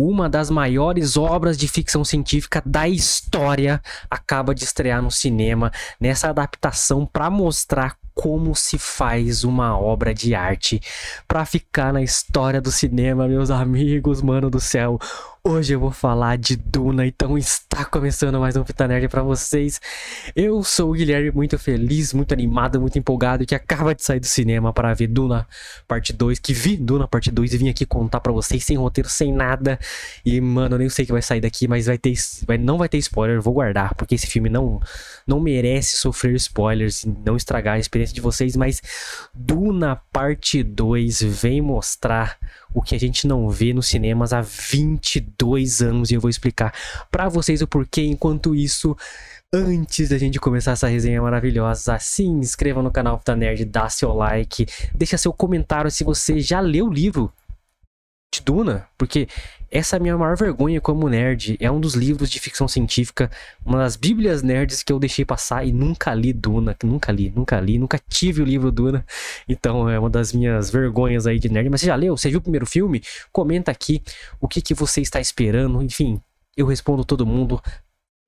uma das maiores obras de ficção científica da história acaba de estrear no cinema nessa adaptação para mostrar como se faz uma obra de arte para ficar na história do cinema, meus amigos, mano do céu. Hoje eu vou falar de Duna, então está começando mais um Fita Nerd para vocês. Eu sou o Guilherme, muito feliz, muito animado, muito empolgado, que acaba de sair do cinema para ver Duna Parte 2, que vi Duna Parte 2 e vim aqui contar para vocês sem roteiro, sem nada. E, mano, eu nem sei o que vai sair daqui, mas vai ter, vai, não vai ter spoiler, vou guardar, porque esse filme não, não merece sofrer spoilers e não estragar a experiência de vocês, mas Duna Parte 2 vem mostrar o que a gente não vê nos cinemas há 22 anos e eu vou explicar para vocês o porquê. Enquanto isso, antes da gente começar essa resenha maravilhosa, se inscreva no canal Puta Nerd, dá seu like, deixa seu comentário se você já leu o livro de Duna, porque essa é a minha maior vergonha como nerd. É um dos livros de ficção científica, uma das bíblias nerds que eu deixei passar e nunca li Duna. Nunca li, nunca li, nunca tive o livro Duna. Então é uma das minhas vergonhas aí de nerd. Mas você já leu? Você viu o primeiro filme? Comenta aqui o que, que você está esperando. Enfim, eu respondo todo mundo.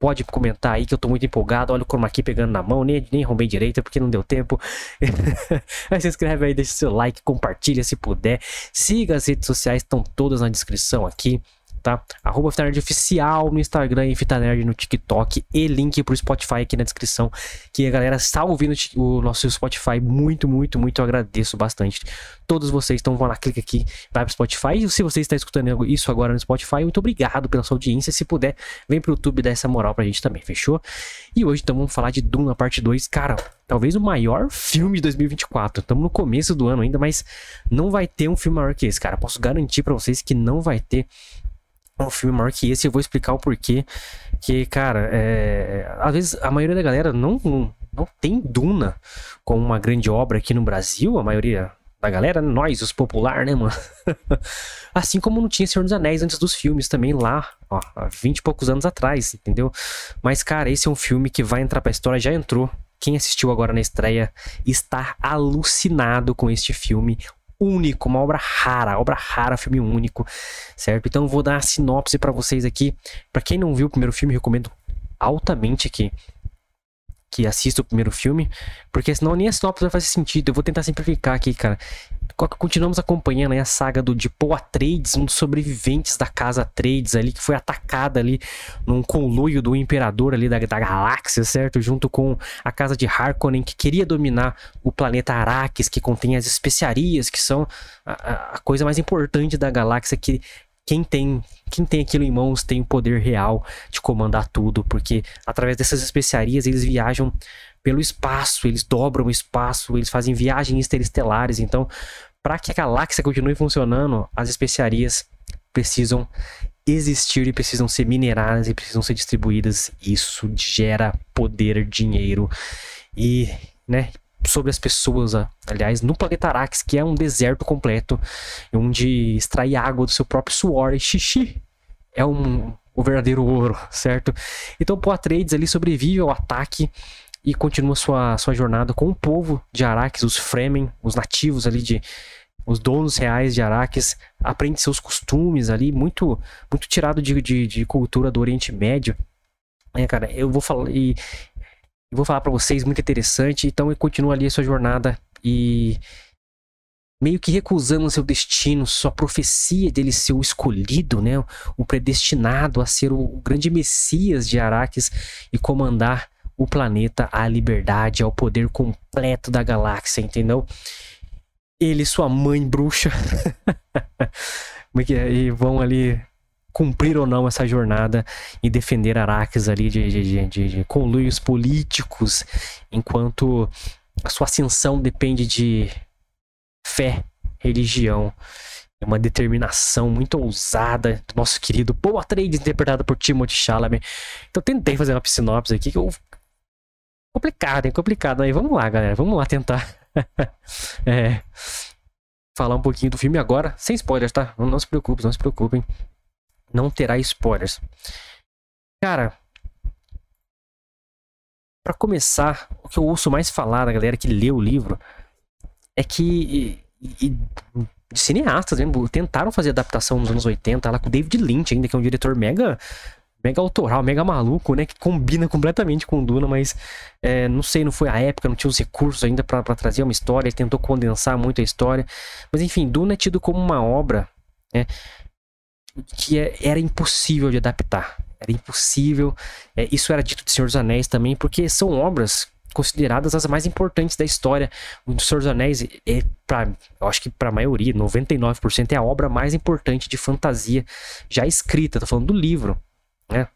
Pode comentar aí que eu tô muito empolgado. Olha o chroma aqui pegando na mão, nem, nem arrumei direito porque não deu tempo. Mas se inscreve aí, deixa seu like, compartilha se puder. Siga as redes sociais, estão todas na descrição aqui tá? Arroba Fitanerd Oficial no Instagram e Fitanerd no TikTok e link pro Spotify aqui na descrição. Que a galera está ouvindo o nosso Spotify. Muito, muito, muito agradeço bastante. Todos vocês estão vão lá, clica aqui, vai pro Spotify. E se você está escutando isso agora no Spotify, muito obrigado pela sua audiência. Se puder, vem pro YouTube dar essa moral pra gente também, fechou? E hoje então vamos falar de Duna parte 2. Cara, talvez o maior filme de 2024. Estamos no começo do ano ainda, mas não vai ter um filme maior que esse, cara. Posso garantir para vocês que não vai ter um filme maior que esse, eu vou explicar o porquê. Que, cara, é... às vezes a maioria da galera não, não tem Duna como uma grande obra aqui no Brasil, a maioria da galera, nós, os popular, né, mano? assim como não tinha Senhor dos Anéis antes dos filmes também lá, ó, há 20 e poucos anos atrás, entendeu? Mas, cara, esse é um filme que vai entrar pra história, já entrou. Quem assistiu agora na estreia está alucinado com este filme único, uma obra rara, obra rara, filme único, certo? Então eu vou dar a sinopse para vocês aqui. Para quem não viu o primeiro filme, recomendo altamente que que assista o primeiro filme, porque senão nem a sinopse vai fazer sentido. Eu vou tentar simplificar aqui, cara. Continuamos acompanhando a saga do de Paul Atreides, um dos sobreviventes da casa Atreides ali, que foi atacada ali num conluio do imperador ali da, da galáxia, certo? Junto com a casa de Harkonnen, que queria dominar o planeta Arrakis, que contém as especiarias, que são a, a coisa mais importante da galáxia, que quem tem quem tem aquilo em mãos tem o poder real de comandar tudo, porque através dessas especiarias eles viajam pelo espaço, eles dobram o espaço, eles fazem viagens interestelares. Então, para que a galáxia continue funcionando, as especiarias precisam existir e precisam ser mineradas e precisam ser distribuídas. Isso gera poder, dinheiro e, né, sobre as pessoas, aliás, no planeta Arax, que é um deserto completo, onde extrair água do seu próprio suor e xixi é um, o verdadeiro ouro, certo? Então, Poa Trades ali sobrevive ao ataque e continua sua, sua jornada com o povo de Arax, os Fremen, os nativos ali de os donos reais de Araques, aprende seus costumes ali, muito muito tirado de, de, de cultura do Oriente Médio. É, cara, eu vou falar e vou falar para vocês, muito interessante. Então ele continua ali a sua jornada e meio que recusando seu destino, sua profecia dele ser o escolhido, né, o predestinado a ser o grande Messias de Araques e comandar o planeta à liberdade, ao poder completo da galáxia, entendeu? Ele e sua mãe bruxa é é? e vão ali cumprir ou não essa jornada e defender Araques ali de, de, de, de conluios políticos, enquanto a sua ascensão depende de fé, religião, uma determinação muito ousada do nosso querido Paul Atreides, interpretado por Timothy Chalamet. Então tentei fazer uma sinopse aqui que eu... complicado, é complicado. Aí vamos lá, galera, vamos lá tentar é, falar um pouquinho do filme agora, sem spoilers, tá? Não, não se preocupem, não se preocupem não terá spoilers. Cara, para começar, o que eu ouço mais falar da galera que lê o livro é que e, e, cineastas mesmo. Tentaram fazer adaptação nos anos 80 lá com o David Lynch, ainda, que é um diretor mega mega autoral, mega maluco, né? Que combina completamente com Duna, mas é, não sei, não foi a época, não tinha os recursos ainda para trazer uma história, ele tentou condensar muito a história. Mas enfim, Duna é tido como uma obra né, que é, era impossível de adaptar. Era impossível. É, isso era dito de Senhor dos Anéis também, porque são obras consideradas as mais importantes da história. O Senhor dos Anéis é, pra, eu acho que para a maioria, 99%, é a obra mais importante de fantasia já escrita. Tô falando do livro né?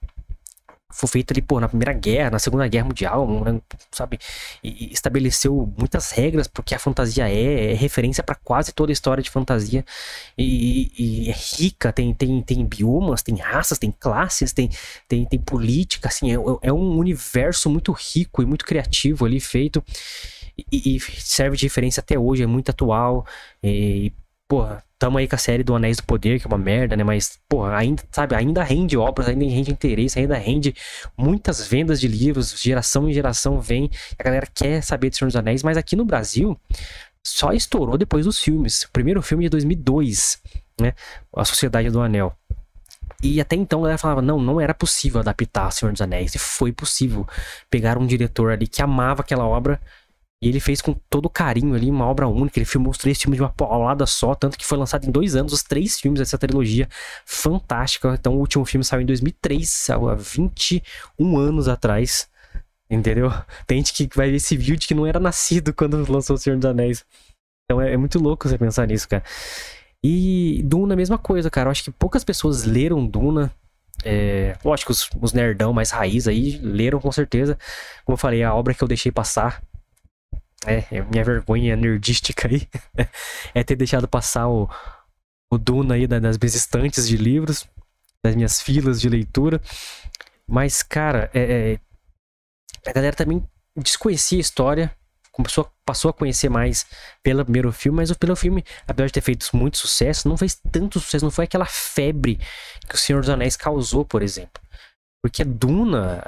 Foi feito ali, pô, na Primeira Guerra, na Segunda Guerra Mundial, né? sabe? E estabeleceu muitas regras porque a fantasia é, é referência para quase toda a história de fantasia. E, e, é rica, tem, tem, tem biomas, tem raças, tem classes, tem, tem, tem política, assim, é, é um universo muito rico e muito criativo ali feito. E, e serve de referência até hoje, é muito atual. E, porra, tamo aí com a série do Anéis do Poder, que é uma merda, né? Mas, porra, ainda, sabe, ainda rende obras, ainda rende interesse, ainda rende muitas vendas de livros, geração em geração vem, a galera quer saber de Senhor dos Anéis, mas aqui no Brasil só estourou depois dos filmes. O primeiro filme de 2002, né? A Sociedade do Anel. E até então a galera falava, não, não era possível adaptar Senhor dos Anéis. E foi possível pegar um diretor ali que amava aquela obra e ele fez com todo carinho ali uma obra única. Ele filmou os três filmes de uma paulada só, tanto que foi lançado em dois anos os três filmes dessa trilogia fantástica. Então o último filme saiu em 2003, saiu há 21 anos atrás. Entendeu? Tem gente que vai ver esse vídeo que não era nascido quando lançou O Senhor dos Anéis. Então é, é muito louco você pensar nisso, cara. E Duna, mesma coisa, cara. Eu acho que poucas pessoas leram Duna. É, lógico, os, os nerdão mais raiz aí leram com certeza. Como eu falei, a obra que eu deixei passar é, é minha vergonha nerdística aí é ter deixado passar o, o Duna aí das minhas estantes de livros, das minhas filas de leitura. Mas, cara, é, é, a galera também desconhecia a história, começou, passou a conhecer mais pelo primeiro filme, mas o pelo filme, apesar de ter feito muito sucesso, não fez tanto sucesso, não foi aquela febre que o Senhor dos Anéis causou, por exemplo. Porque a Duna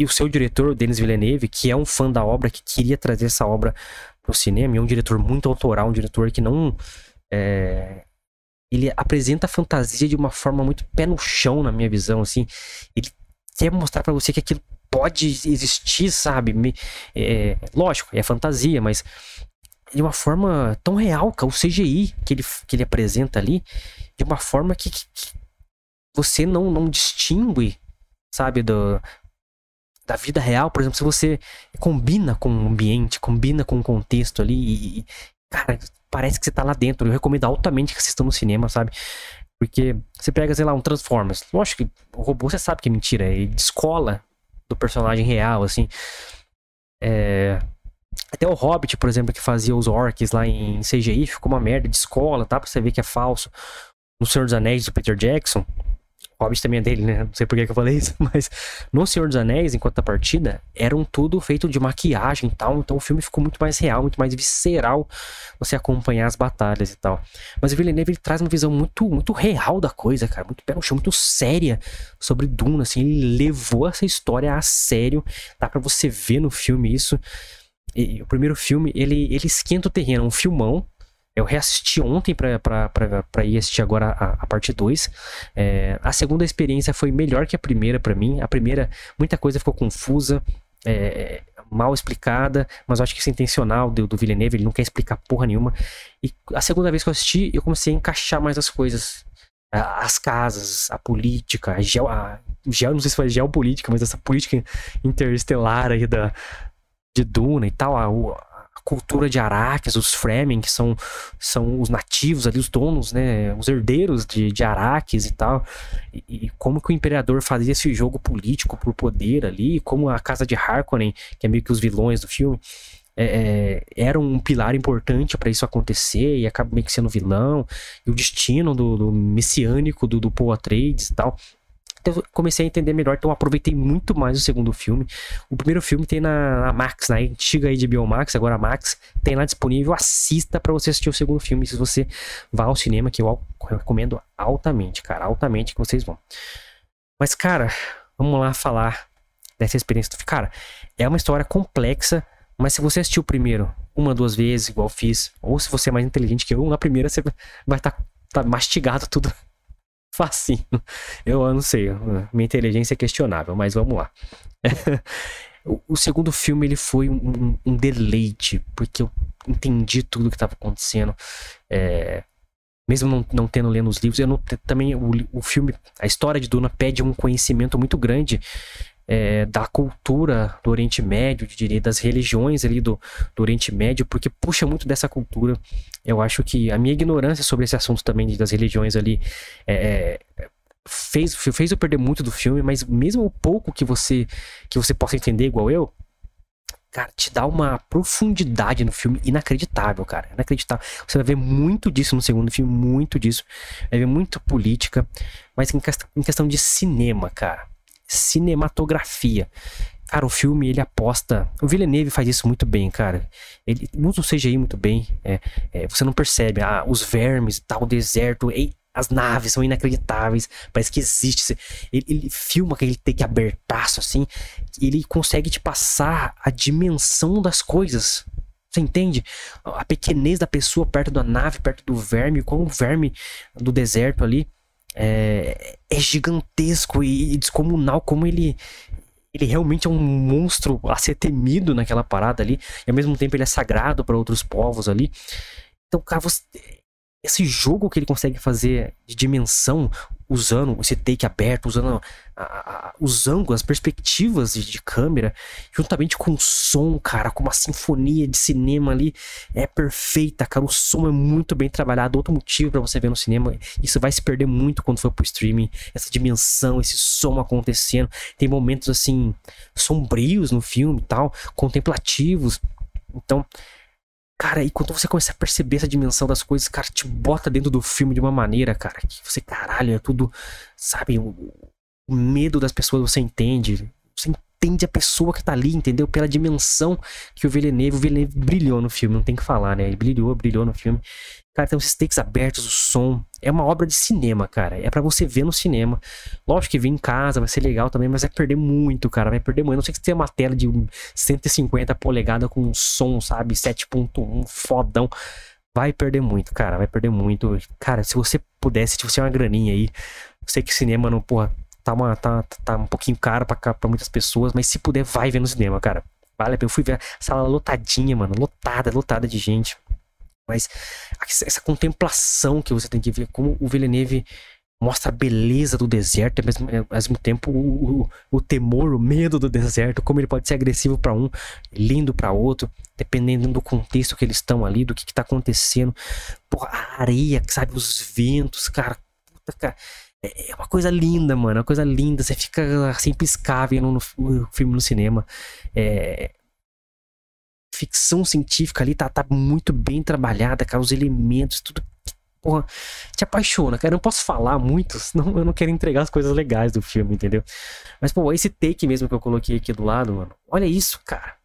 e o seu diretor, Denis Villeneuve, que é um fã da obra, que queria trazer essa obra pro cinema, e é um diretor muito autoral, um diretor que não. É, ele apresenta a fantasia de uma forma muito pé no chão, na minha visão, assim. Ele quer mostrar para você que aquilo pode existir, sabe? É, lógico, é fantasia, mas de uma forma tão real, o CGI que ele, que ele apresenta ali, de uma forma que, que você não, não distingue sabe, do, da vida real, por exemplo, se você combina com o ambiente, combina com o contexto ali, e, cara, parece que você tá lá dentro. Eu recomendo altamente que assistam no cinema, sabe? Porque você pega, sei lá, um Transformers. Lógico que o robô você sabe que é mentira, ele descola do personagem real, assim. É... Até o Hobbit, por exemplo, que fazia os orcs lá em CGI, ficou uma merda de escola, tá? Pra você ver que é falso. No Senhor dos Anéis do Peter Jackson, Hobbit também é dele, né? Não sei por que, eu falei isso, mas no Senhor dos Anéis, enquanto a partida, eram tudo feito de maquiagem e tal, então o filme ficou muito mais real, muito mais visceral você acompanhar as batalhas e tal. Mas o Villeneuve ele traz uma visão muito, muito real da coisa, cara, muito pé no chão, muito séria sobre Duna, assim, ele levou essa história a sério, dá para você ver no filme isso. E, o primeiro filme, ele, ele esquenta o terreno, um filmão, eu reassisti ontem para ir assistir agora a, a parte 2. É, a segunda experiência foi melhor que a primeira para mim. A primeira, muita coisa ficou confusa, é, mal explicada, mas eu acho que isso é intencional do, do Villeneuve, ele não quer explicar porra nenhuma. E a segunda vez que eu assisti, eu comecei a encaixar mais as coisas. As casas, a política, a, geo, a geo, não sei se foi geopolítica, mas essa política interestelar aí da, de Duna e tal, a, cultura de Araques, os Fremen, que são, são os nativos ali, os donos, né, os herdeiros de, de Araques e tal, e, e, como que o imperador fazia esse jogo político por poder ali, como a casa de Harkonnen, que é meio que os vilões do filme, é, é, era um pilar importante para isso acontecer e acaba meio que sendo vilão, e o destino do, do messiânico do, do Paul Atreides e tal. Então eu comecei a entender melhor, então aproveitei muito mais o segundo filme. O primeiro filme tem na, na Max, na antiga HBO Max, agora a Max, tem lá disponível. Assista para você assistir o segundo filme, se você vá ao cinema, que eu recomendo altamente, cara, altamente que vocês vão. Mas, cara, vamos lá falar dessa experiência. Cara, é uma história complexa, Mas se você assistiu o primeiro uma, duas vezes, igual eu fiz, ou se você é mais inteligente que eu, na primeira você vai estar tá, tá mastigado tudo facinho. Eu, eu não sei, minha inteligência é questionável, mas vamos lá. o, o, segundo filme ele foi um, um, deleite, porque eu entendi tudo o que estava acontecendo. É, mesmo não, não tendo lendo os livros, eu não, também o, o filme, a história de Duna pede um conhecimento muito grande é, da cultura do Oriente Médio, diria, das religiões ali do, do Oriente Médio, porque puxa muito dessa cultura. Eu acho que a minha ignorância sobre esse assunto também das religiões ali é, é, fez, fez eu perder muito do filme, mas mesmo o pouco que você que você possa entender igual eu, cara, te dá uma profundidade no filme inacreditável, cara. Inacreditável. Você vai ver muito disso no segundo filme, muito disso. Vai ver muito política, mas em questão de cinema, cara cinematografia. Cara, o filme ele aposta. O Villeneuve faz isso muito bem, cara. Ele usa o CGI muito bem. É, é, você não percebe ah, os vermes, tal, o deserto. E, as naves são inacreditáveis. Parece que existe. Ele, ele filma aquele take abertaço assim. Ele consegue te passar a dimensão das coisas. Você entende? A pequenez da pessoa perto da nave, perto do verme, como o verme do deserto ali é, é gigantesco e, descomunal, como ele, ele realmente é um monstro a ser temido naquela parada ali, e ao mesmo tempo ele é sagrado para outros povos ali. Então, cara, você, esse jogo que ele consegue fazer de dimensão, usando esse take aberto, usando a, a, os ângulos, as perspectivas de, de, câmera, juntamente com o som, cara, com uma sinfonia de cinema ali, é perfeita, cara. O som é muito bem trabalhado. Outro motivo para você ver no cinema, isso vai se perder muito quando for pro streaming. Essa dimensão, esse som acontecendo. Tem momentos assim, sombrios no filme e tal, contemplativos. Então, Cara, e quando você começa a perceber essa dimensão das coisas, cara, te bota dentro do filme de uma maneira, cara, que você, caralho, é tudo, sabe, o, o medo das pessoas você entende. Você entende a pessoa que tá ali, entendeu? Pela dimensão que o Villeneuve, o Villeneuve brilhou no filme, não tem que falar, né? Ele brilhou, brilhou no filme. Cara, tem os takes abertos, o som. É uma obra de cinema, cara. É para você ver no cinema. Lógico que vir em casa vai ser legal também, mas vai perder muito, cara. Vai perder muito. Não sei se tem uma tela de 150 polegadas com um som, sabe? 7.1, fodão. Vai perder muito, cara. Vai perder muito. Cara, se você pudesse, se você é uma graninha aí. Sei que cinema não, porra, tá, uma, tá, tá um pouquinho caro pra, muitas pessoas, mas se puder, vai ver no cinema, cara. Vale a pena. Eu fui ver a sala lotadinha, mano. Lotada, lotada de gente. Mas essa contemplação que você tem que ver, como o Villeneuve mostra a beleza do deserto, mesmo, ao mesmo tempo o, o, o, temor, o medo do deserto, como ele pode ser agressivo para um, lindo para outro, dependendo do contexto que eles estão ali, do que, que tá acontecendo. Porra, a areia, sabe, os ventos, cara, puta, cara. É, uma coisa linda, mano. É uma coisa linda. Você fica assim piscar vendo no, no filme no cinema. É, ficção científica ali tá, tá muito bem trabalhada, cara, os elementos, tudo porra, te apaixona, cara. Eu não posso falar muito, senão eu não quero entregar as coisas legais do filme, entendeu? Mas, pô, esse take mesmo que eu coloquei aqui do lado, mano, olha isso, cara.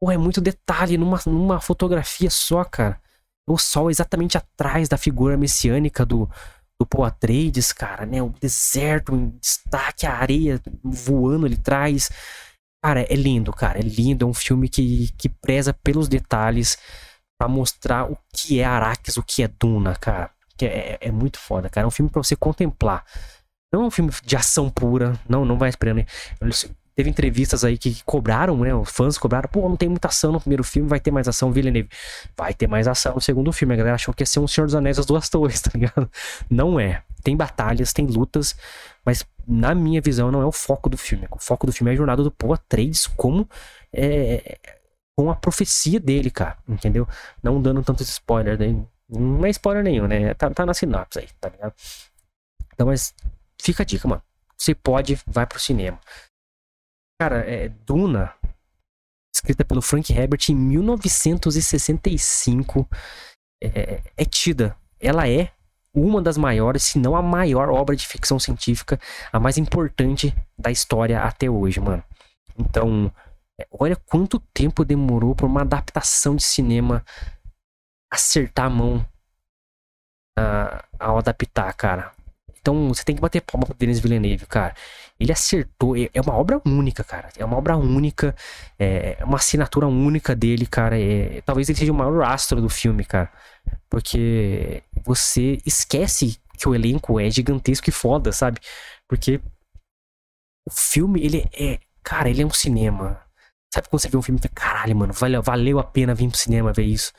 Pô, é muito detalhe numa, numa fotografia só, cara. O sol exatamente atrás da figura messiânica do, do Paul Atreides, cara, né? O deserto em destaque, a areia voando ali atrás. Cara, é lindo, cara. É lindo. É um filme que, que preza pelos detalhes para mostrar o que é Araques, o que é Duna, cara. Que é, é muito foda, cara. É um filme para você contemplar. Não é um filme de ação pura. Não, não vai esperando. Teve entrevistas aí que cobraram, né? Os fãs cobraram, pô, não tem muita ação no primeiro filme, vai ter mais ação, Villeneuve. Vai ter mais ação no segundo filme. A galera achou que ia ser um Senhor dos Anéis das duas torres, tá ligado? Não é. Tem batalhas, tem lutas, mas na minha visão, não é o foco do filme. O foco do filme é a jornada do Paul Atreides como é, com a profecia dele, cara, entendeu? Não dando tantos spoilers, né? não é spoiler nenhum, né? Tá, tá na sinopse aí, tá ligado? Então, mas fica a dica, mano. Você pode, vai pro cinema. Cara, é Duna, escrita pelo Frank Herbert em 1965, é, é tida. Ela é uma das maiores, se não a maior obra de ficção científica, a mais importante da história até hoje, mano. Então, é, olha quanto tempo demorou para uma adaptação de cinema acertar a mão uh, ao adaptar, cara. Então você tem que bater palma pro Denis Villeneuve, cara. Ele acertou, é, é uma obra única, cara. É uma obra única, é uma assinatura única dele, cara. É, talvez ele seja o maior astro do filme, cara. Porque você esquece que o elenco é gigantesco e foda, sabe? Porque o filme, ele é. Cara, ele é um cinema. Sabe quando você vê um filme e fala, caralho, mano, valeu, valeu a pena vir pro cinema ver isso?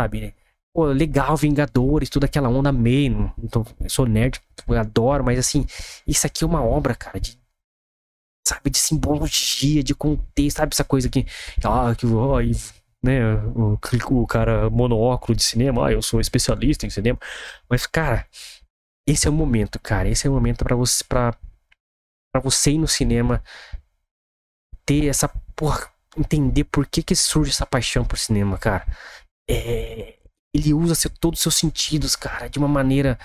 Sabe? Pô, legal, Vingadores, toda aquela onda meio. Então, sou nerd, adoro, mas assim, isso aqui é uma obra, cara, de. Sabe, de simbologia, de contexto, sabe essa coisa que. Ah, que. Oh, né, o, o cara monóculo de cinema, ah, eu sou especialista em cinema. Mas, cara, esse é o momento, cara. Esse é o momento para você, pra, pra você ir no cinema ter essa. Porra, entender por que, que surge essa paixão por cinema, cara. É, ele usa seu, todos os seus sentidos, cara, de uma maneira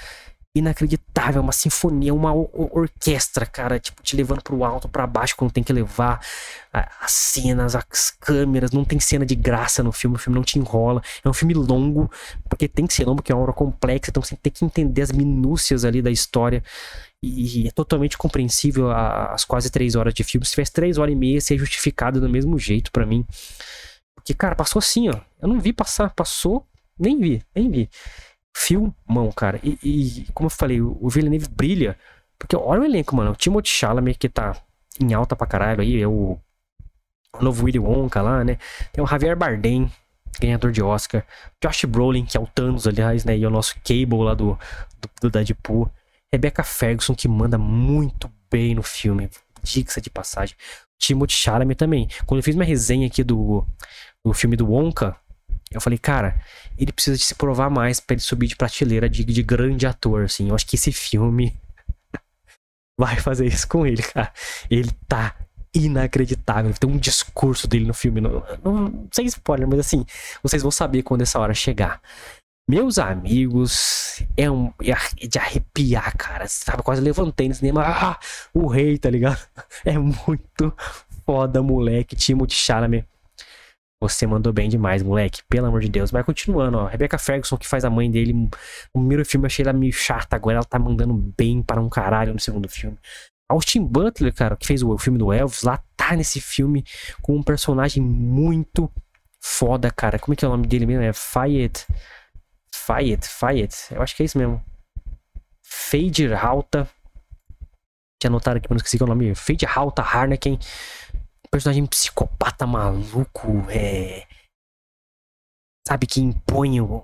inacreditável, uma sinfonia, uma orquestra, cara, tipo, te levando pro alto, para baixo quando tem que levar as cenas, as câmeras, não tem cena de graça no filme, o filme não te enrola, é um filme longo, porque tem que ser longo, porque é uma obra complexa, então você tem que entender as minúcias ali da história, e é totalmente compreensível as quase três horas de filme, se tivesse três horas e meia, seria justificado do mesmo jeito para mim, porque, cara, passou assim, ó, eu não vi passar, passou, nem vi, nem vi filmão, cara. E, e, como eu falei, o Villeneuve brilha. Porque olha o elenco, mano. O Timothy Chalamet, que tá em alta pra caralho aí, é o, o novo Willy Wonka lá, né? Tem o Javier Bardem, ganhador de Oscar. Josh Brolin, que é o Thanos, aliás, né? E é o nosso Cable lá do, do, do Deadpool. Rebecca Ferguson, que manda muito bem no filme. Dixa de passagem. Timothy Chalamet também. Quando eu fiz minha resenha aqui do, do filme do Wonka, eu falei, cara, ele precisa de se provar mais para ele subir de prateleira de, de grande ator, assim. Eu acho que esse filme vai fazer isso com ele, cara. Ele tá inacreditável. Tem um discurso dele no filme. Não, não, não spoiler, mas assim, vocês vão saber quando essa hora chegar. Meus amigos, é, um, é de arrepiar, cara. Sabe, quase levantei no cinema. Ah, o rei, tá ligado? É muito foda, moleque. Timothy Chalamet você mandou bem demais, moleque. Pelo amor de Deus. Vai continuando, ó. Rebecca Ferguson, que faz a mãe dele. No primeiro filme achei ela meio chata. Agora ela tá mandando bem para um caralho no segundo filme. Austin Butler, cara, que fez o filme do Elvis, lá tá nesse filme com um personagem muito foda, cara. Como é que é o nome dele mesmo? É Fayette. Fayette, Fayette. Eu acho que é isso mesmo. Fade Alta. Tinha anotado aqui, mas não esqueci que é o nome. Fade Alta Harnaken personagem psicopata maluco, é. Sabe, que impõe o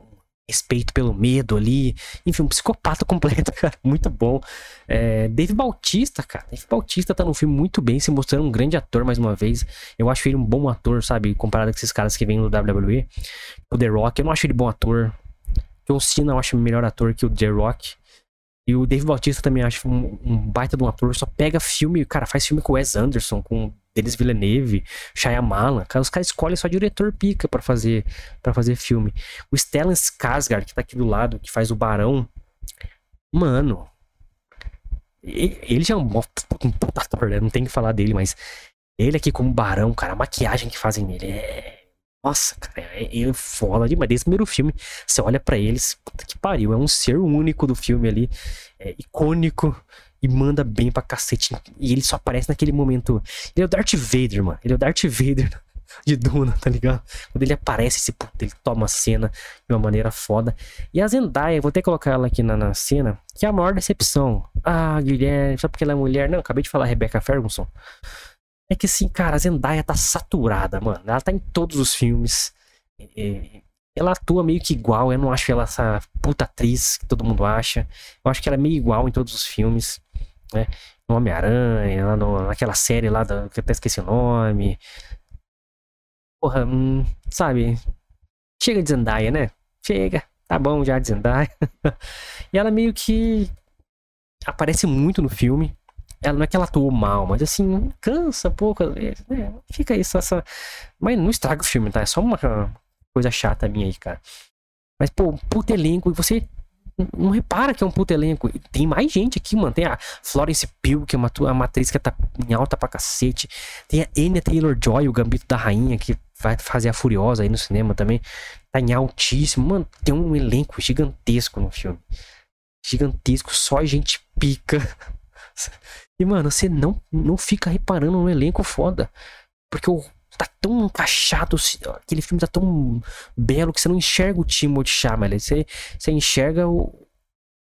respeito pelo medo ali. Enfim, um psicopata completo, cara. Muito bom. É, Dave Bautista, cara. Dave Bautista tá no filme muito bem, se mostrando um grande ator mais uma vez. Eu acho ele um bom ator, sabe? Comparado com esses caras que vêm no WWE. O The Rock, eu não acho ele bom ator. John Cena eu acho melhor ator que o The Rock. E o Dave Bautista também acho um, um baita de um ator. Só pega filme, cara, faz filme com Wes Anderson, com Denis Villeneuve, Shyamalan, cara, os caras escolhem só diretor pica para fazer para fazer filme. O Stellan Skarsgård, que tá aqui do lado, que faz o Barão, mano, ele já é um, puta ator, né? Não tem que falar dele, mas ele aqui como Barão, cara, a maquiagem que fazem nele é... Nossa, cara, é, é foda demais. Desde o primeiro filme, você olha para eles, puta que pariu, é um ser único do filme ali, é icônico, e manda bem pra cacete. E ele só aparece naquele momento. Ele é o Darth Vader, mano. Ele é o Darth Vader de Duna, tá ligado? Quando ele aparece, esse puta, ele toma a cena de uma maneira foda. E a Zendaya, vou que colocar ela aqui na, na cena, que é a maior decepção. Ah, Guilherme, só porque ela é mulher. Não, acabei de falar Rebecca Ferguson. É que assim, cara, a Zendaya tá saturada, mano. Ela tá em todos os filmes. É, ela atua meio que igual. Eu não acho ela essa puta atriz que todo mundo acha. Eu acho que ela é meio igual em todos os filmes né? No Homem-Aranha, lá no, naquela série lá da, que eu até esqueci o nome. Porra, hum, sabe? Chega de Zendaya, né? Chega, tá bom já de Zendaya. e ela meio que aparece muito no filme. Ela não é que ela atuou mal, mas assim, cansa pouco às vezes, né? Fica isso, essa. Mas não estraga o filme, tá? É só uma coisa chata minha aí, cara. Mas, pô, puto elenco, e você não repara que é um puto elenco. Tem mais gente aqui, mano. Tem a Florence Pugh, que é uma, uma atriz que tá em alta pra cacete. Tem a Anya Taylor-Joy, o Gambito da Rainha, que vai fazer a Furiosa aí no cinema também. Tá em altíssimo. Mano, tem um elenco gigantesco no filme. gigantesco, só gente pica. E, mano, você não, não fica reparando no elenco foda. Porque o, tá tão encaixado, aquele filme tá tão belo que você não enxerga o Timothée Chalamet. Você, você enxerga o,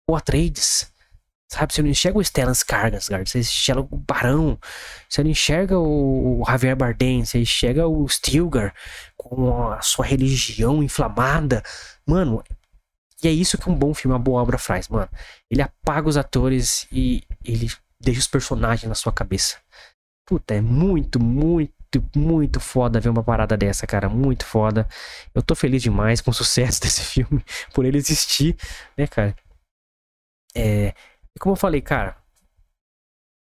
o Atreides. Sabe, você não enxerga o Stellan Skarsgård, você enxerga o Barão, você não enxerga o Javier Bardem, você enxerga o Stilgar com a sua religião inflamada. Mano, e é isso que um bom filme, uma boa obra faz, mano. Ele apaga os atores e ele deixa os personagens na sua cabeça. Puta, é muito, muito, muito foda ver uma parada dessa, cara. Muito foda. Eu tô feliz demais com o sucesso desse filme, por ele existir, né, cara? É. E como eu falei, cara.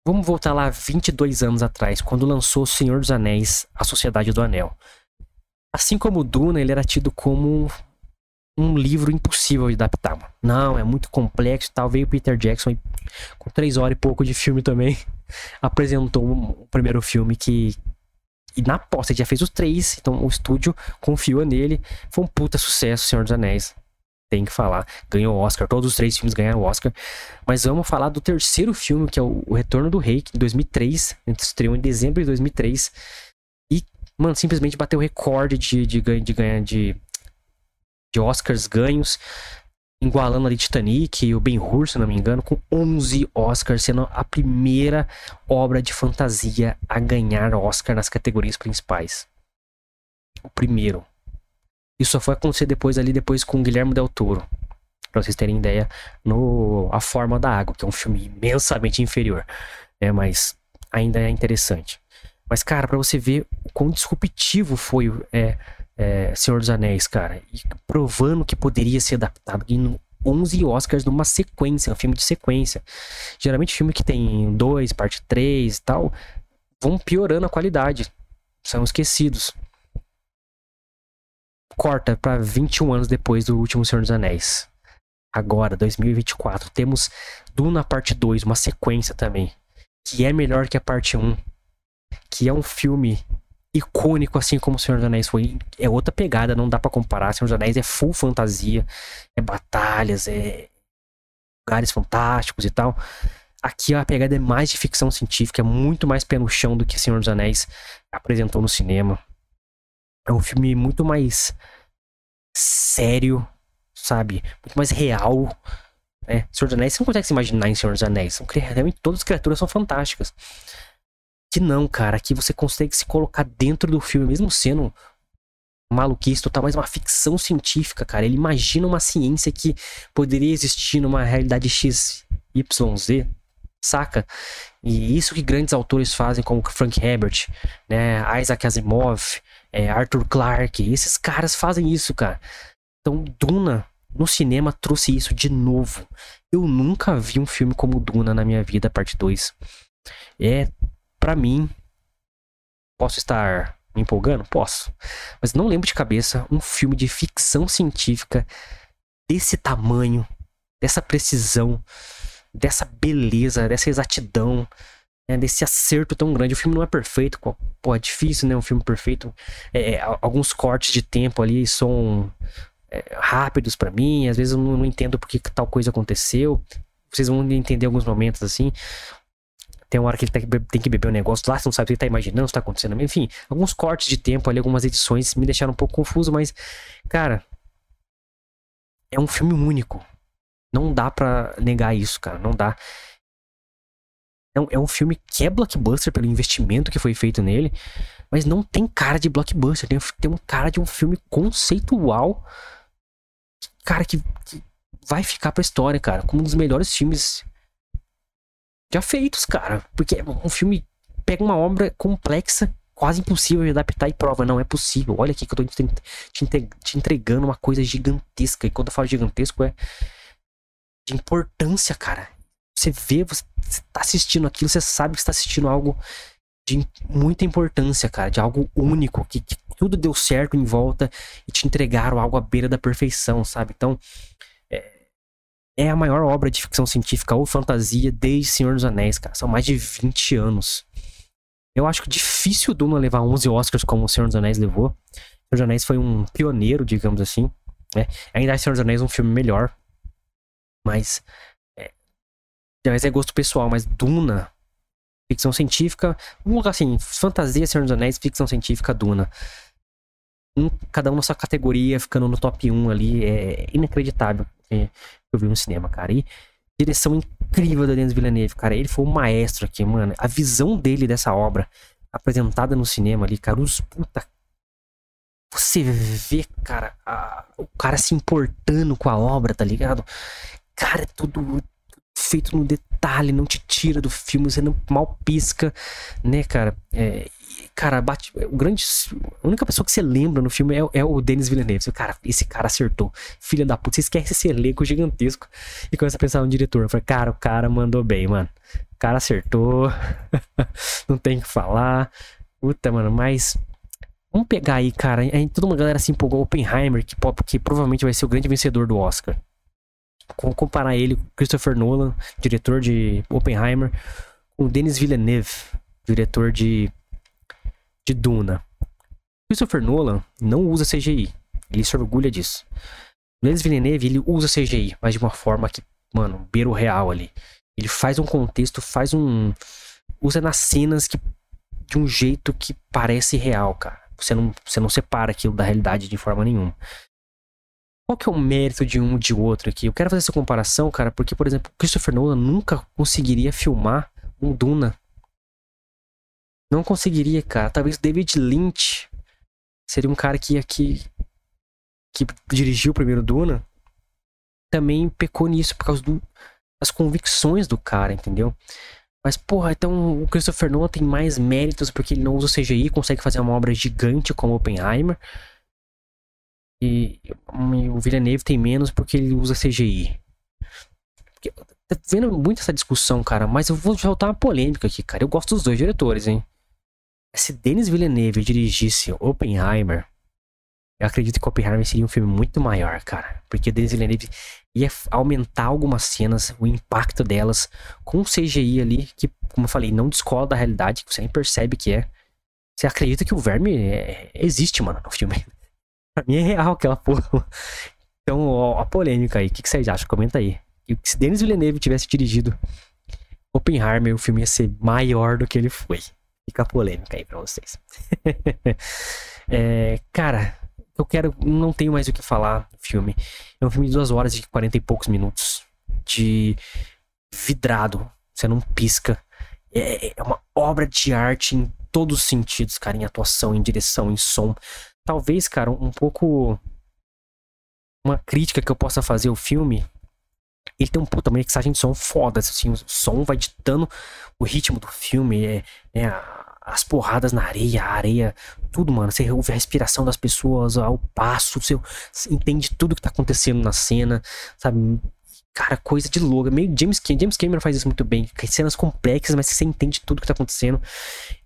Vamos voltar lá 22 anos atrás, quando lançou O Senhor dos Anéis, A Sociedade do Anel. Assim como Duna, ele era tido como um livro impossível de adaptar. Não, é muito complexo tal. Veio Peter Jackson com três horas e pouco de filme também. apresentou o primeiro filme que. E na posse já fez os três, então o estúdio confiou nele. Foi um puta sucesso, Senhor dos Anéis. Tem que falar. Ganhou o Oscar. Todos os três filmes ganharam o Oscar. Mas vamos falar do terceiro filme, que é o, Retorno do Rei, em 2003. Estreou em dezembro de 2003. E, mano, simplesmente bateu o recorde de, de, de ganhar de de Oscars ganhos, igualando ali Titanic e o Ben-Hur, se não me engano, com 11 Oscars, sendo a primeira obra de fantasia a ganhar Oscar nas categorias principais. O primeiro. Isso só foi acontecer depois ali, depois com Guilherme Del Toro. Pra vocês terem ideia, no A Forma da Água, que é um filme imensamente inferior. É, mas ainda é interessante. Mas, cara, para você ver o quão disruptivo foi é, é, Senhor dos Anéis, cara, e provando que poderia ser adaptado em 11 Oscars numa sequência, um filme de sequência. Geralmente filme que tem dois, parte 3 e tal, vão piorando a qualidade. São esquecidos. Corta para 21 anos depois do último Senhor dos Anéis. Agora, 2024, temos Duna parte 2, uma sequência também, que é melhor que a parte 1, que é um filme icônico, assim como o Senhor dos Anéis foi. É outra pegada, não dá para comparar. Senhor dos Anéis é full fantasia, é batalhas, é lugares fantásticos e tal. Aqui a pegada é mais de ficção científica, é muito mais pé no chão do que Senhor dos Anéis apresentou no cinema. É um filme muito mais sério, sabe? Muito mais real. Né? Senhor dos Anéis, você não consegue se imaginar em Senhor dos Anéis. São, realmente todas as criaturas são fantásticas que não, cara, que você consegue se colocar dentro do filme, mesmo sendo maluquice total, mas uma ficção científica, cara. Ele imagina uma ciência que poderia existir numa realidade X, Y, Z, saca? E isso que grandes autores fazem, como Frank Herbert, né, Isaac Asimov, é, Arthur Clarke, esses caras fazem isso, cara. Então, Duna no cinema trouxe isso de novo. Eu nunca vi um filme como Duna na minha vida, parte 2. É para mim, posso estar me empolgando? Posso. Mas não lembro de cabeça um filme de ficção científica desse tamanho, dessa precisão, dessa beleza, dessa exatidão, né, desse acerto tão grande. O filme não é perfeito, pô, é difícil, né? Um filme perfeito. É, é alguns cortes de tempo ali são é, rápidos para mim, às vezes eu não, não entendo porque tal coisa aconteceu. Vocês vão entender alguns momentos assim. Tem uma hora que ele tem que beber um negócio lá, você não sabe o que ele tá imaginando, que tá acontecendo. Enfim, alguns cortes de tempo ali, algumas edições me deixaram um pouco confuso, mas, cara, é um filme único. Não dá para negar isso, cara. Não dá. É um, é um filme que é blockbuster pelo investimento que foi feito nele, mas não tem cara de blockbuster. Tem, tem um cara de um filme conceitual, cara, que, que vai ficar pra história, cara, como um dos melhores filmes já feitos, cara. Porque um filme pega uma obra complexa, quase impossível de adaptar e prova. Não, é possível. Olha aqui que eu tô te entregando uma coisa gigantesca. E quando eu falo gigantesco, é de importância, cara. Você vê, você tá assistindo aquilo, você sabe que está assistindo algo de muita importância, cara, de algo único, que, que, tudo deu certo em volta e te entregaram algo à beira da perfeição, sabe? Então, é a maior obra de ficção científica ou fantasia desde Senhor dos Anéis, cara. São mais de 20 anos. Eu acho difícil Duna levar 11 Oscars como o Senhor dos Anéis levou. O Senhor dos Anéis foi um pioneiro, digamos assim. Né? Ainda é Senhor dos Anéis um filme melhor. Mas Mas é gosto pessoal, mas Duna, ficção científica, vamos colocar assim, fantasia, Senhor dos Anéis, ficção científica, Duna. Um, cada um na sua categoria, ficando no top 1 ali, é inacreditável que eu vi no cinema, cara. E direção incrível da Denis Villeneuve, cara. Ele foi um maestro aqui, mano. A visão dele dessa obra, apresentada no cinema ali, cara, os puta. Você vê, cara, a, o cara se importando com a obra, tá ligado? Cara, é tudo feito no detalhe, não te tira do filme, você não mal pisca, né, cara? É, cara, bate, o grande, a única pessoa que você lembra no filme é, é o Denis Villeneuve. Você, cara, esse cara acertou. Filha da puta, você esquece esse elenco gigantesco e começa a pensar no diretor. Eu falei, cara, o cara mandou bem, mano. O cara acertou. não tem o que falar. Puta, mano, mas Vamos pegar aí, cara. Aí toda uma galera se empolgou. Oppenheimer, que, que provavelmente vai ser o grande vencedor do Oscar comparar ele com Christopher Nolan, diretor de Oppenheimer, com Denis Villeneuve, diretor de, de Duna. Christopher Nolan não usa CGI, ele se orgulha disso. Denis Villeneuve, ele usa CGI, mas de uma forma que, mano, beira o real ali. Ele faz um contexto, faz um. usa nas cenas que. de um jeito que parece real, cara. Você não, você não separa aquilo da realidade de forma nenhuma. Qual que é o mérito de um de outro aqui? Eu quero fazer essa comparação, cara, porque, por exemplo, Christopher Nolan nunca conseguiria filmar um Duna. Não conseguiria, cara. Talvez David Lynch seria um cara que aqui que dirigiu o primeiro Duna também pecou nisso por causa do, das convicções do cara, entendeu? Mas, porra, então o Christopher Nolan tem mais méritos porque ele não usa CGI, consegue fazer uma obra gigante como Oppenheimer. E, o Villeneuve tem menos porque ele usa CGI. Tá vendo muito essa discussão, cara, mas eu vou voltar uma polêmica aqui, cara. Eu gosto dos dois diretores, hein? Se Denis Villeneuve dirigisse Oppenheimer, eu acredito que Oppenheimer seria um filme muito maior, cara. Porque Denis Villeneuve ia aumentar algumas cenas, o impacto delas, com CGI ali, que, como eu falei, não descola da realidade, que você nem percebe que é. Você acredita que o verme é, existe, mano, no filme. Pra mim é real aquela porra. Então, ó, a polêmica aí. O que, que vocês acham? Comenta aí. E se Denis Villeneuve tivesse dirigido Oppenheimer, o filme ia ser maior do que ele foi. Fica a polêmica aí pra vocês. é, cara, eu quero. Não tenho mais o que falar do filme. É um filme de duas horas e 40 e poucos minutos. De vidrado. Você não pisca. É, é uma obra de arte em todos os sentidos, cara. Em atuação, em direção, em som talvez, cara, um pouco. Uma crítica que eu possa fazer ao filme. Ele tem um puta mixagem de som foda, assim, o som vai ditando o ritmo do filme, é, é as porradas na areia, a areia, tudo, mano. Você ouve a respiração das pessoas, o passo, você entende tudo que tá acontecendo na cena, sabe? Cara, coisa de louco. Meio James Cameron. James Cameron faz isso muito bem. Cenas complexas, mas você entende tudo que tá acontecendo.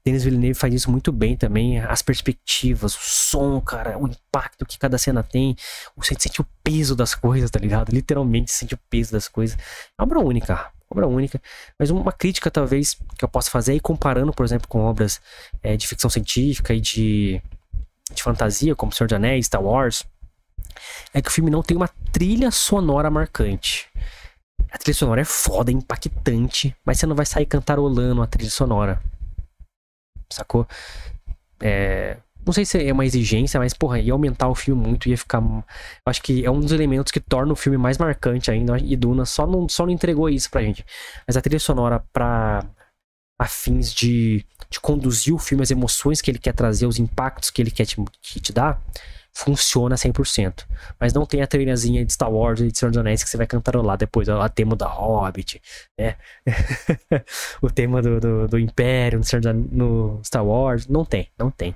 Denis Villeneuve faz isso muito bem também. As perspectivas, o som, cara, o impacto que cada cena tem. Você sente o peso das coisas, tá ligado? Literalmente sente o peso das coisas. É obra única, obra única. Mas uma crítica, talvez, que eu possa fazer aí, comparando, por exemplo, com obras é, de ficção científica e de, de fantasia, como Senhor dos Anéis, Star Wars, é que o filme não tem uma trilha sonora marcante. A trilha sonora é foda, é impactante, mas você não vai sair cantarolando a trilha sonora. Sacou? É, não sei se é uma exigência, mas, porra, ia aumentar o filme muito, ia ficar. Acho que é um dos elementos que torna o filme mais marcante ainda. E Duna só não, só não entregou isso pra gente. Mas a trilha sonora, pra, a fins de, de conduzir o filme, as emoções que ele quer trazer, os impactos que ele quer te, que te dar, funciona 100%. Mas não tem a trilhazinha de Star Wars e de Senhor dos Anéis que você vai cantarolar depois, o tema da Hobbit, né? o tema do, do, do Império no, Star Wars. Não tem, não tem.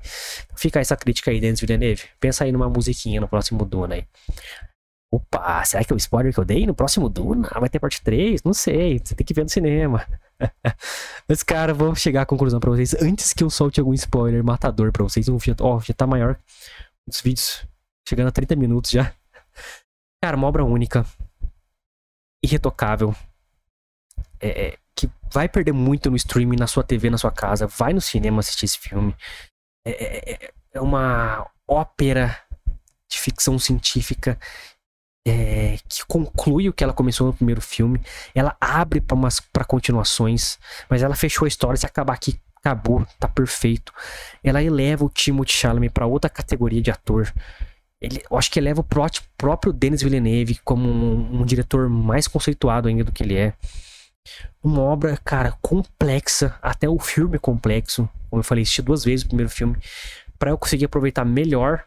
Fica essa crítica aí, Denis Villeneuve. Pensa aí numa musiquinha no próximo Duna aí. Opa, será que é o spoiler que eu dei no próximo Duna? Vai ter parte 3? Não sei, você tem que ver no cinema. Mas, cara, vou chegar à conclusão pra vocês. Antes que eu solte algum spoiler matador pra vocês, um já, ó, já tá maior os vídeos chegando a 30 minutos já. Cara, uma obra única. Irretocável. É, é, que vai perder muito no streaming, na sua TV, na sua casa. Vai no cinema assistir esse filme. É, é, é, é uma ópera de ficção científica é, que conclui o que ela começou no primeiro filme. Ela abre para continuações, mas ela fechou a história. Se acabar aqui, acabou, tá perfeito. Ela eleva o Timothée Chalamet para outra categoria de ator. Ele, eu acho que eleva o pró próprio Denis Villeneuve como um, um, diretor mais conceituado ainda do que ele é. Uma obra, cara, complexa, até o filme é complexo. Como eu falei, assisti duas vezes o primeiro filme para eu conseguir aproveitar melhor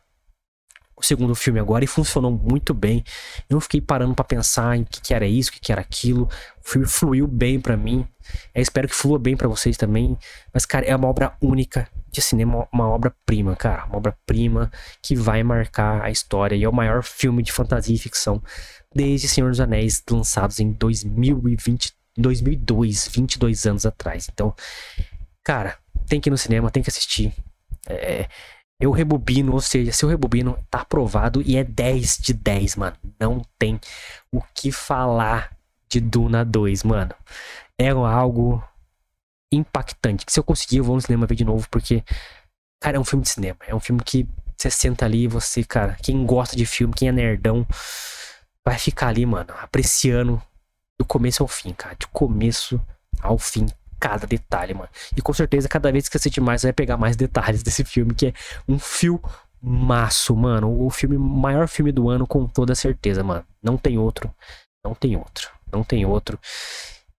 o segundo filme agora e funcionou muito bem. Eu não fiquei parando para pensar em que, que, era isso, o que, que, era aquilo. O filme fluiu bem para mim. Eu espero que flua bem para vocês também. Mas, cara, é uma obra única de cinema, uma obra-prima, cara. Uma obra-prima que vai marcar a história. E é o maior filme de fantasia e ficção desde Senhor dos Anéis, lançados em 2020, 2002, 22 anos atrás. Então, cara, tem que ir no cinema, tem que assistir. É, eu rebobino, ou seja, se eu rebobino, tá aprovado e é 10 de 10, mano. Não tem o que falar de Duna 2, mano. É algo impactante. Que se eu conseguir, eu vou no cinema ver de novo, porque, cara, é um filme de cinema. É um filme que você senta ali e você, cara, quem gosta de filme, quem é nerdão, vai ficar ali, mano, apreciando do começo ao fim, cara. De começo ao fim cada detalhe, mano. E com certeza, cada vez que você assistir mais, você vai pegar mais detalhes desse filme, que é um fio maço, mano. O filme, maior filme do ano, com toda certeza, mano. Não tem outro. Não tem outro. Não tem outro.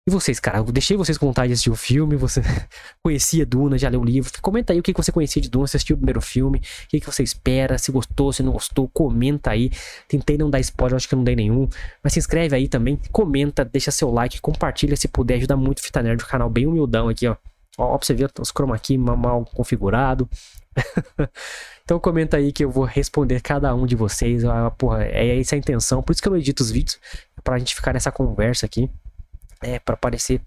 E vocês, cara, eu deixei vocês com vontade de assistir o filme, você conhecia Duna, já leu o livro. Comenta aí o que você conhecia de Duna, se assistiu o primeiro filme, o que você espera, se gostou, se não gostou, comenta aí. Tentei não dar spoiler, acho que não dei nenhum. Mas se inscreve aí também, comenta, deixa seu like, compartilha se puder, ajuda muito o Fita Nerd, o canal bem humildão aqui, ó. Ó, pra você ver os chroma aqui mal configurado. então comenta aí que eu vou responder cada um de vocês. Ah, porra, é essa a intenção, por isso que eu edito os vídeos, pra gente ficar nessa conversa aqui é, para parecer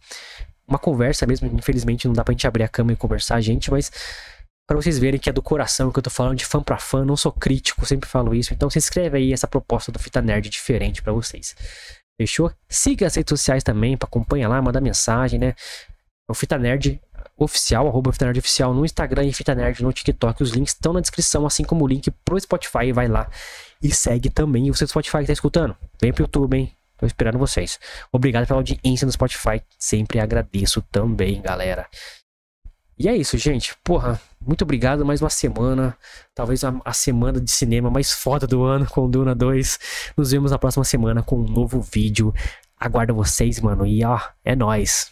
uma conversa mesmo. Infelizmente não dá pra gente abrir a câmera e conversar, gente, mas para vocês verem que é do coração que eu tô falando de fã para fã, não sou crítico, sempre falo isso. Então se inscreve aí essa proposta do Fita Nerd diferente para vocês. Fechou? Siga as redes sociais também, para acompanhar lá, mandar mensagem, né? O Fita Nerd oficial, arroba Fita Nerd oficial no Instagram e Fita Nerd no TikTok. Os links estão na descrição, assim como o link pro Spotify. Vai lá e segue também. E você do Spotify que tá escutando, vem pro YouTube, hein? Tô esperando vocês. Obrigado pela audiência no Spotify. Sempre agradeço também, galera. E é isso, gente. Porra, muito obrigado. Mais uma semana. Talvez a, a, semana de cinema mais foda do ano com Duna 2. Nos vemos na próxima semana com um novo vídeo. Aguardo vocês, mano. E ó, é nóis.